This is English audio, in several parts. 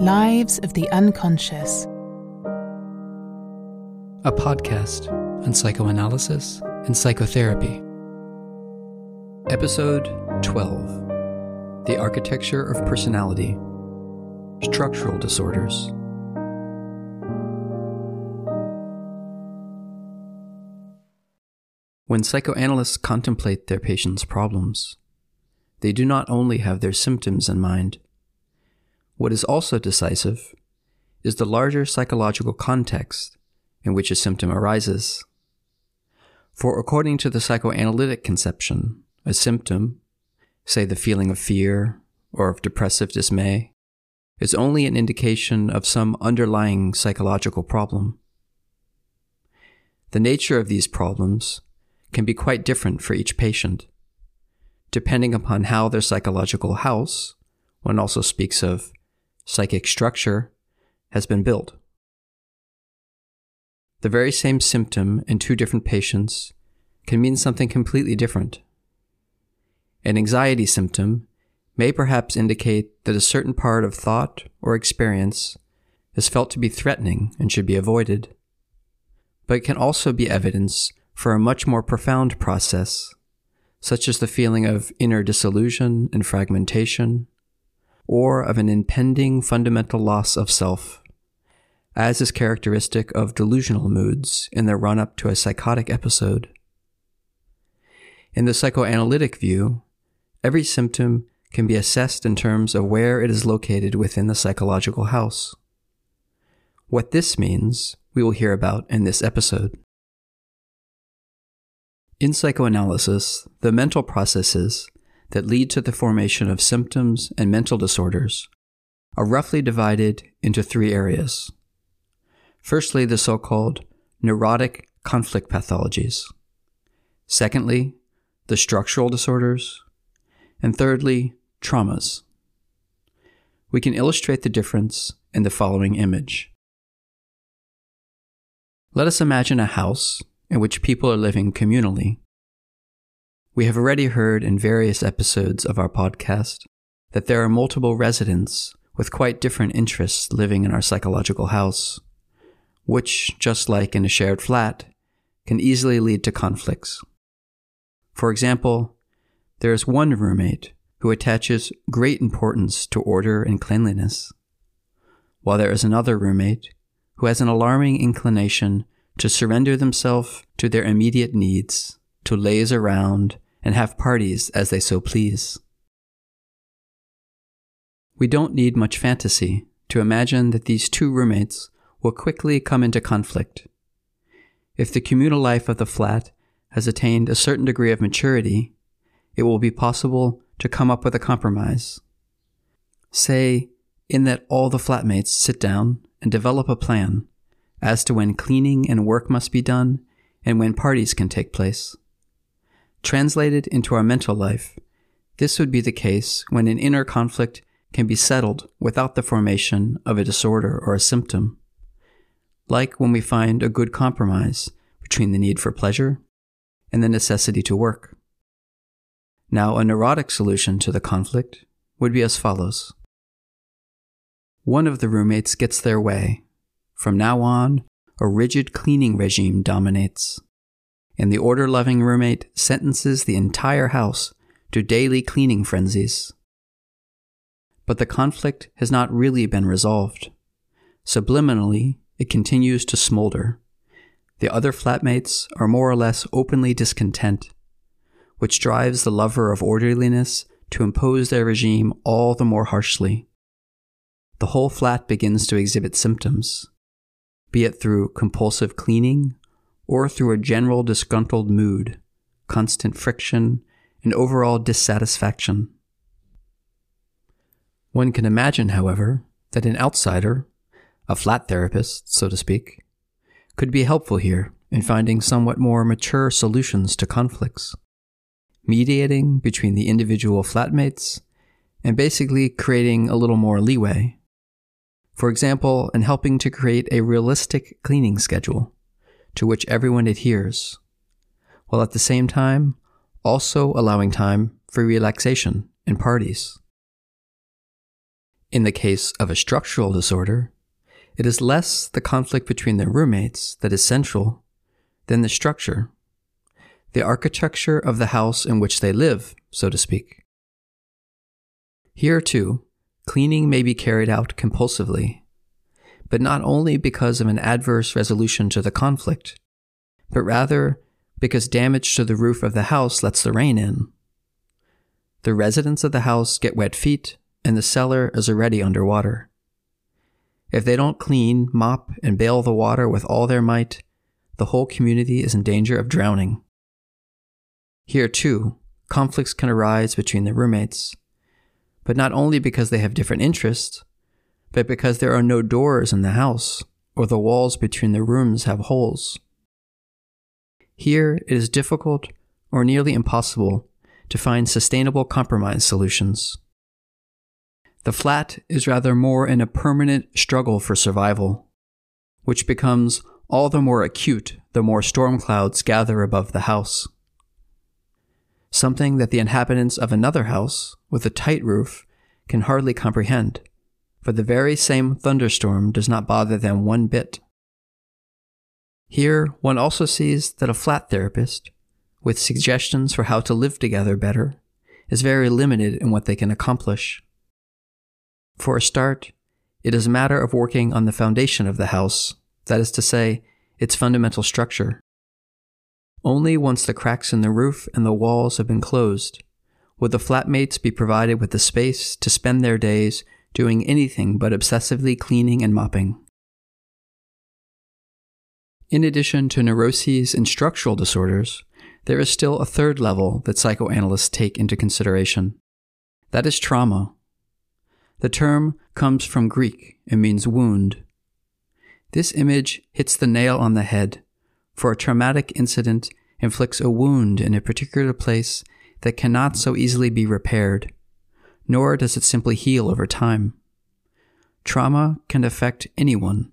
Lives of the Unconscious. A podcast on psychoanalysis and psychotherapy. Episode 12 The Architecture of Personality Structural Disorders. When psychoanalysts contemplate their patients' problems, they do not only have their symptoms in mind. What is also decisive is the larger psychological context in which a symptom arises. For according to the psychoanalytic conception, a symptom, say the feeling of fear or of depressive dismay, is only an indication of some underlying psychological problem. The nature of these problems can be quite different for each patient depending upon how their psychological house, one also speaks of psychic structure, has been built. The very same symptom in two different patients can mean something completely different. An anxiety symptom may perhaps indicate that a certain part of thought or experience is felt to be threatening and should be avoided, but it can also be evidence for a much more profound process such as the feeling of inner disillusion and fragmentation, or of an impending fundamental loss of self, as is characteristic of delusional moods in the run up to a psychotic episode. In the psychoanalytic view, every symptom can be assessed in terms of where it is located within the psychological house. What this means, we will hear about in this episode. In psychoanalysis, the mental processes that lead to the formation of symptoms and mental disorders are roughly divided into three areas. Firstly, the so called neurotic conflict pathologies. Secondly, the structural disorders. And thirdly, traumas. We can illustrate the difference in the following image. Let us imagine a house in which people are living communally. We have already heard in various episodes of our podcast that there are multiple residents with quite different interests living in our psychological house, which, just like in a shared flat, can easily lead to conflicts. For example, there is one roommate who attaches great importance to order and cleanliness, while there is another roommate who has an alarming inclination to surrender themselves to their immediate needs, to laze around and have parties as they so please. We don't need much fantasy to imagine that these two roommates will quickly come into conflict. If the communal life of the flat has attained a certain degree of maturity, it will be possible to come up with a compromise. Say, in that all the flatmates sit down and develop a plan as to when cleaning and work must be done and when parties can take place. Translated into our mental life, this would be the case when an inner conflict can be settled without the formation of a disorder or a symptom, like when we find a good compromise between the need for pleasure and the necessity to work. Now, a neurotic solution to the conflict would be as follows. One of the roommates gets their way from now on, a rigid cleaning regime dominates, and the order loving roommate sentences the entire house to daily cleaning frenzies. But the conflict has not really been resolved. Subliminally, it continues to smolder. The other flatmates are more or less openly discontent, which drives the lover of orderliness to impose their regime all the more harshly. The whole flat begins to exhibit symptoms be it through compulsive cleaning or through a general disgruntled mood, constant friction, and overall dissatisfaction. One can imagine, however, that an outsider, a flat therapist, so to speak, could be helpful here in finding somewhat more mature solutions to conflicts, mediating between the individual flatmates and basically creating a little more leeway for example, in helping to create a realistic cleaning schedule to which everyone adheres, while at the same time also allowing time for relaxation and parties. In the case of a structural disorder, it is less the conflict between the roommates that is central than the structure, the architecture of the house in which they live, so to speak. Here, too, cleaning may be carried out compulsively, but not only because of an adverse resolution to the conflict, but rather because damage to the roof of the house lets the rain in. The residents of the house get wet feet, and the cellar is already underwater. If they don't clean, mop, and bail the water with all their might, the whole community is in danger of drowning. Here, too, conflicts can arise between the roommates, but not only because they have different interests, but because there are no doors in the house, or the walls between the rooms have holes. Here, it is difficult or nearly impossible to find sustainable compromise solutions. The flat is rather more in a permanent struggle for survival, which becomes all the more acute the more storm clouds gather above the house. Something that the inhabitants of another house with a tight roof can hardly comprehend, for the very same thunderstorm does not bother them one bit. Here, one also sees that a flat therapist, with suggestions for how to live together better, is very limited in what they can accomplish. For a start, it is a matter of working on the foundation of the house, that is to say, its fundamental structure. Only once the cracks in the roof and the walls have been closed would the flatmates be provided with the space to spend their days doing anything but obsessively cleaning and mopping. In addition to neuroses and structural disorders, there is still a third level that psychoanalysts take into consideration. That is trauma. The term comes from Greek and means wound. This image hits the nail on the head, for a traumatic incident inflicts a wound in a particular place that cannot so easily be repaired, nor does it simply heal over time. Trauma can affect anyone,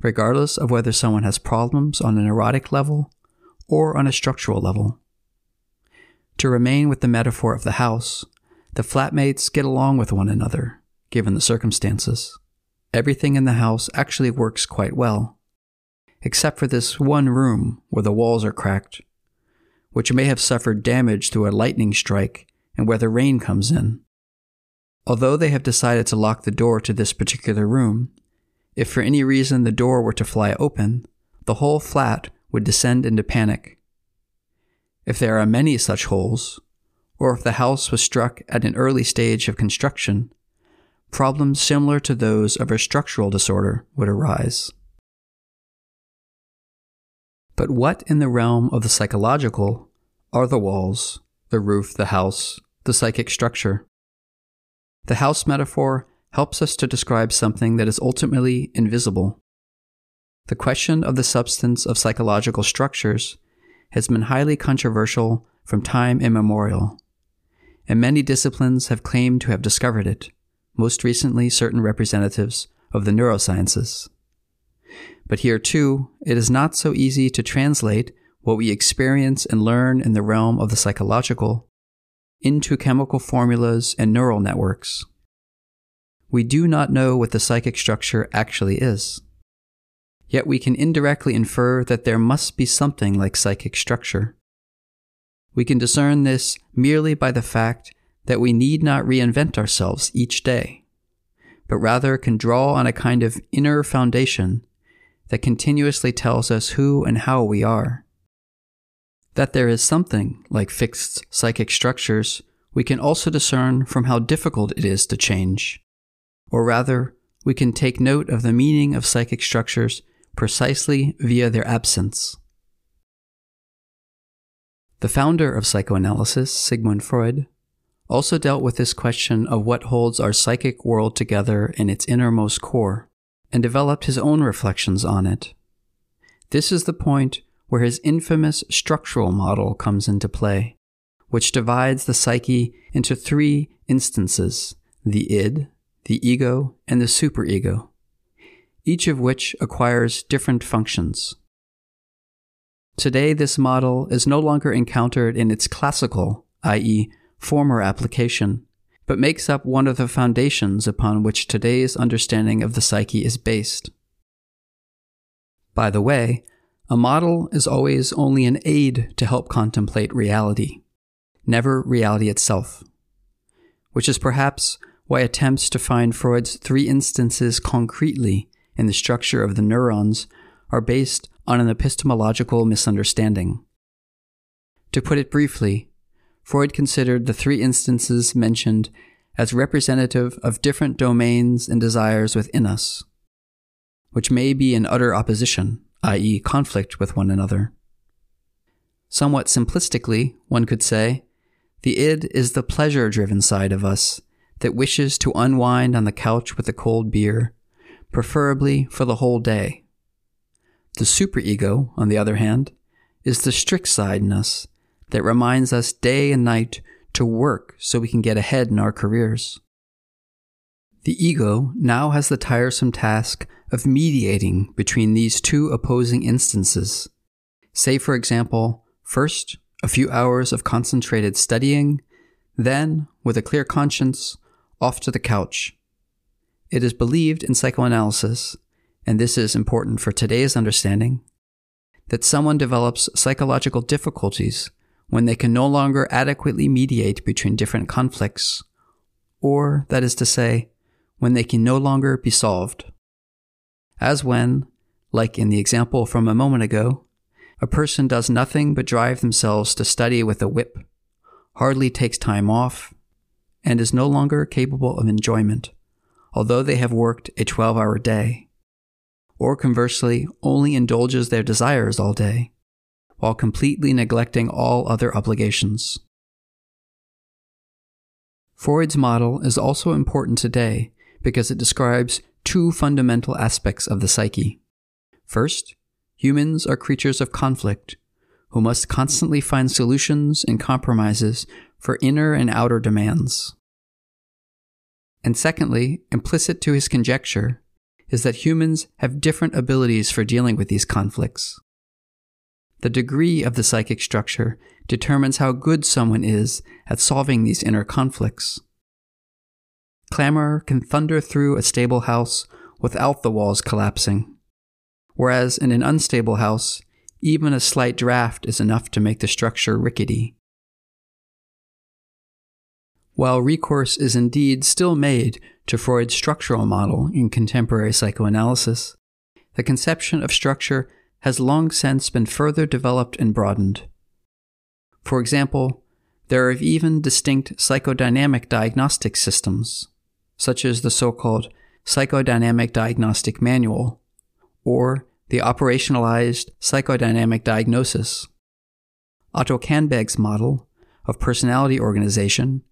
regardless of whether someone has problems on an neurotic level or on a structural level. To remain with the metaphor of the house, the flatmates get along with one another, given the circumstances. Everything in the house actually works quite well, except for this one room where the walls are cracked, which may have suffered damage through a lightning strike and where the rain comes in. Although they have decided to lock the door to this particular room, if for any reason the door were to fly open, the whole flat would descend into panic. If there are many such holes, or if the house was struck at an early stage of construction, problems similar to those of a structural disorder would arise. But what in the realm of the psychological are the walls, the roof, the house, the psychic structure? The house metaphor helps us to describe something that is ultimately invisible. The question of the substance of psychological structures has been highly controversial from time immemorial, and many disciplines have claimed to have discovered it, most recently, certain representatives of the neurosciences. But here, too, it is not so easy to translate what we experience and learn in the realm of the psychological into chemical formulas and neural networks we do not know what the psychic structure actually is. Yet we can indirectly infer that there must be something like psychic structure. We can discern this merely by the fact that we need not reinvent ourselves each day, but rather can draw on a kind of inner foundation that continuously tells us who and how we are. That there is something like fixed psychic structures, we can also discern from how difficult it is to change or rather, we can take note of the meaning of psychic structures precisely via their absence. The founder of psychoanalysis, Sigmund Freud, also dealt with this question of what holds our psychic world together in its innermost core, and developed his own reflections on it. This is the point where his infamous structural model comes into play, which divides the psyche into three instances the id, the ego, and the superego, each of which acquires different functions. Today, this model is no longer encountered in its classical, i.e., former application, but makes up one of the foundations upon which today's understanding of the psyche is based. By the way, a model is always only an aid to help contemplate reality, never reality itself, which is perhaps why attempts to find Freud's three instances concretely in the structure of the neurons are based on an epistemological misunderstanding. To put it briefly, Freud considered the three instances mentioned as representative of different domains and desires within us, which may be in utter opposition, i.e., conflict with one another. Somewhat simplistically, one could say, the id is the pleasure driven side of us that wishes to unwind on the couch with a cold beer, preferably for the whole day. The superego, on the other hand, is the strict side in us that reminds us day and night to work so we can get ahead in our careers. The ego now has the tiresome task of mediating between these two opposing instances. Say, for example, first, a few hours of concentrated studying, then, with a clear conscience, off to the couch. It is believed in psychoanalysis, and this is important for today's understanding, that someone develops psychological difficulties when they can no longer adequately mediate between different conflicts, or, that is to say, when they can no longer be solved. As when, like in the example from a moment ago, a person does nothing but drive themselves to study with a whip, hardly takes time off, and is no longer capable of enjoyment, although they have worked a 12 hour day, or conversely, only indulges their desires all day, while completely neglecting all other obligations. Freud's model is also important today because it describes two fundamental aspects of the psyche. First, humans are creatures of conflict who must constantly find solutions and compromises for inner and outer demands. And secondly, implicit to his conjecture is that humans have different abilities for dealing with these conflicts. The degree of the psychic structure determines how good someone is at solving these inner conflicts. Clamor can thunder through a stable house without the walls collapsing, whereas in an unstable house, even a slight draft is enough to make the structure rickety. While recourse is indeed still made to Freud's structural model in contemporary psychoanalysis, the conception of structure has long since been further developed and broadened. For example, there are even distinct psychodynamic diagnostic systems, such as the so called Psychodynamic Diagnostic Manual, or the Operationalized Psychodynamic Diagnosis. Otto Kernberg's model of personality organization,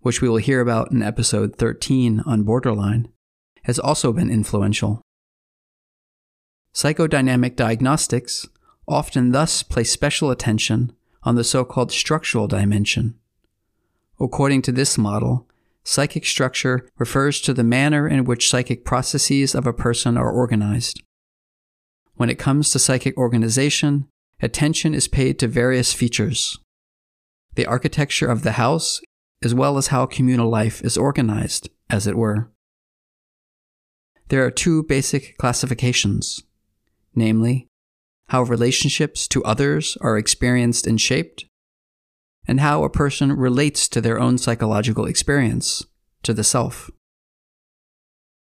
which we will hear about in episode 13 on borderline, has also been influential. Psychodynamic diagnostics often thus place special attention on the so called structural dimension. According to this model, psychic structure refers to the manner in which psychic processes of a person are organized. When it comes to psychic organization, attention is paid to various features the architecture of the house, as well as how communal life is organized, as it were. There are two basic classifications namely, how relationships to others are experienced and shaped, and how a person relates to their own psychological experience, to the self.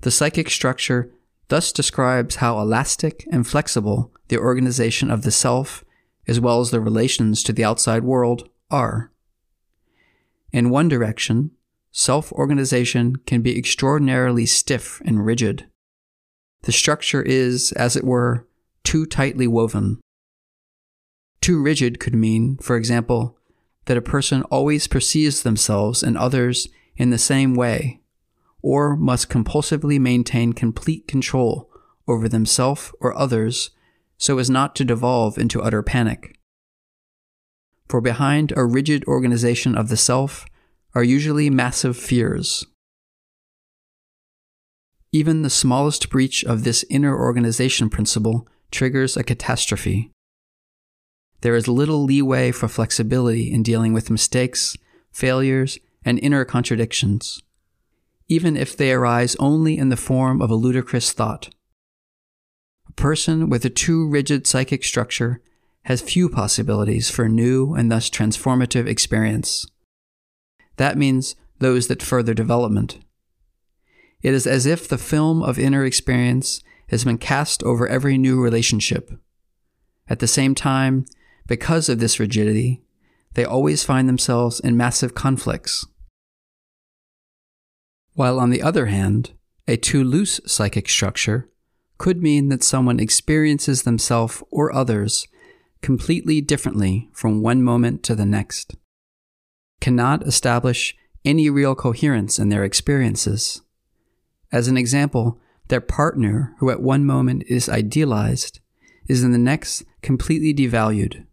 The psychic structure thus describes how elastic and flexible the organization of the self, as well as the relations to the outside world, are. In one direction, self organization can be extraordinarily stiff and rigid. The structure is, as it were, too tightly woven. Too rigid could mean, for example, that a person always perceives themselves and others in the same way, or must compulsively maintain complete control over themselves or others so as not to devolve into utter panic. For behind a rigid organization of the self are usually massive fears, even the smallest breach of this inner organization principle triggers a catastrophe. There is little leeway for flexibility in dealing with mistakes, failures, and inner contradictions, even if they arise only in the form of a ludicrous thought. A person with a too rigid psychic structure has few possibilities for new and thus transformative experience. That means those that further development. It is as if the film of inner experience has been cast over every new relationship. At the same time, because of this rigidity, they always find themselves in massive conflicts. While on the other hand, a too loose psychic structure could mean that someone experiences themselves or others completely differently from one moment to the next, cannot establish any real coherence in their experiences. As an example, their partner, who at one moment is idealized, is in the next completely devalued.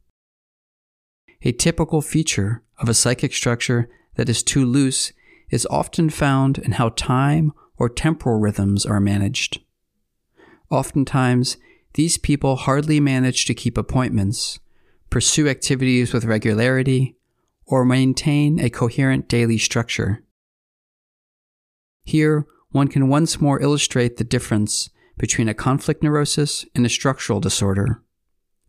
A typical feature of a psychic structure that is too loose is often found in how time or temporal rhythms are managed. Oftentimes, these people hardly manage to keep appointments, pursue activities with regularity, or maintain a coherent daily structure. Here, one can once more illustrate the difference between a conflict neurosis and a structural disorder.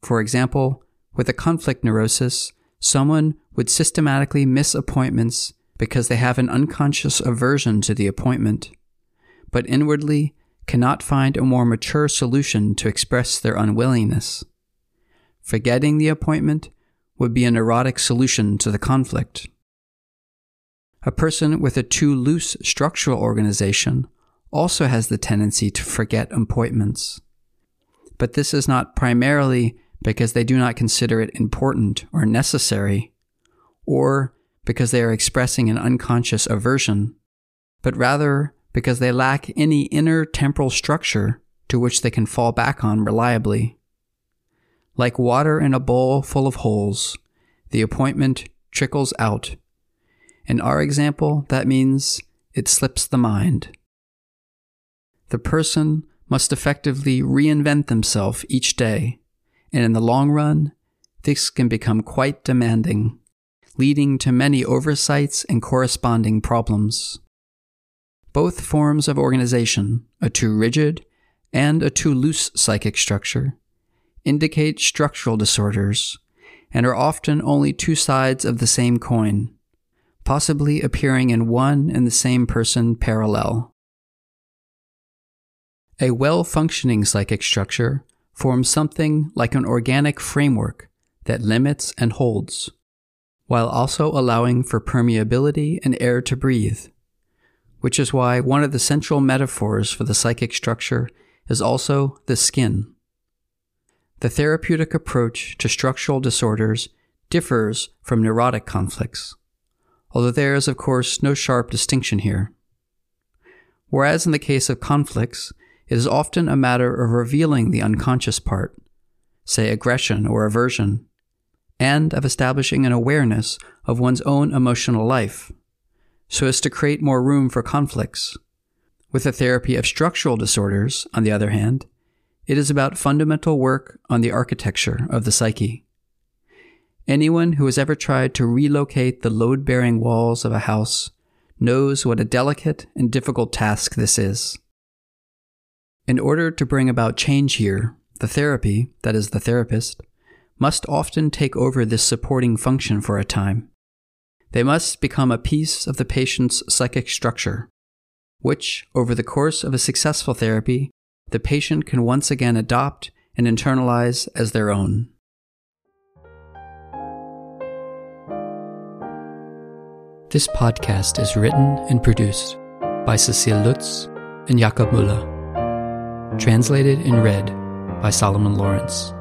For example, with a conflict neurosis, someone would systematically miss appointments because they have an unconscious aversion to the appointment, but inwardly cannot find a more mature solution to express their unwillingness. Forgetting the appointment would be a neurotic solution to the conflict. A person with a too loose structural organization also has the tendency to forget appointments. But this is not primarily because they do not consider it important or necessary, or because they are expressing an unconscious aversion, but rather because they lack any inner temporal structure to which they can fall back on reliably. Like water in a bowl full of holes, the appointment trickles out in our example, that means it slips the mind. The person must effectively reinvent themselves each day, and in the long run, this can become quite demanding, leading to many oversights and corresponding problems. Both forms of organization, a too rigid and a too loose psychic structure, indicate structural disorders and are often only two sides of the same coin possibly appearing in one and the same person parallel. A well functioning psychic structure forms something like an organic framework that limits and holds, while also allowing for permeability and air to breathe, which is why one of the central metaphors for the psychic structure is also the skin. The therapeutic approach to structural disorders differs from neurotic conflicts although there is, of course, no sharp distinction here. Whereas in the case of conflicts, it is often a matter of revealing the unconscious part, say aggression or aversion, and of establishing an awareness of one's own emotional life, so as to create more room for conflicts. With the therapy of structural disorders, on the other hand, it is about fundamental work on the architecture of the psyche. Anyone who has ever tried to relocate the load bearing walls of a house knows what a delicate and difficult task this is. In order to bring about change here, the therapy, that is, the therapist, must often take over this supporting function for a time. They must become a piece of the patient's psychic structure, which, over the course of a successful therapy, the patient can once again adopt and internalize as their own. This podcast is written and produced by Cecile Lutz and Jakob Müller. Translated and read by Solomon Lawrence.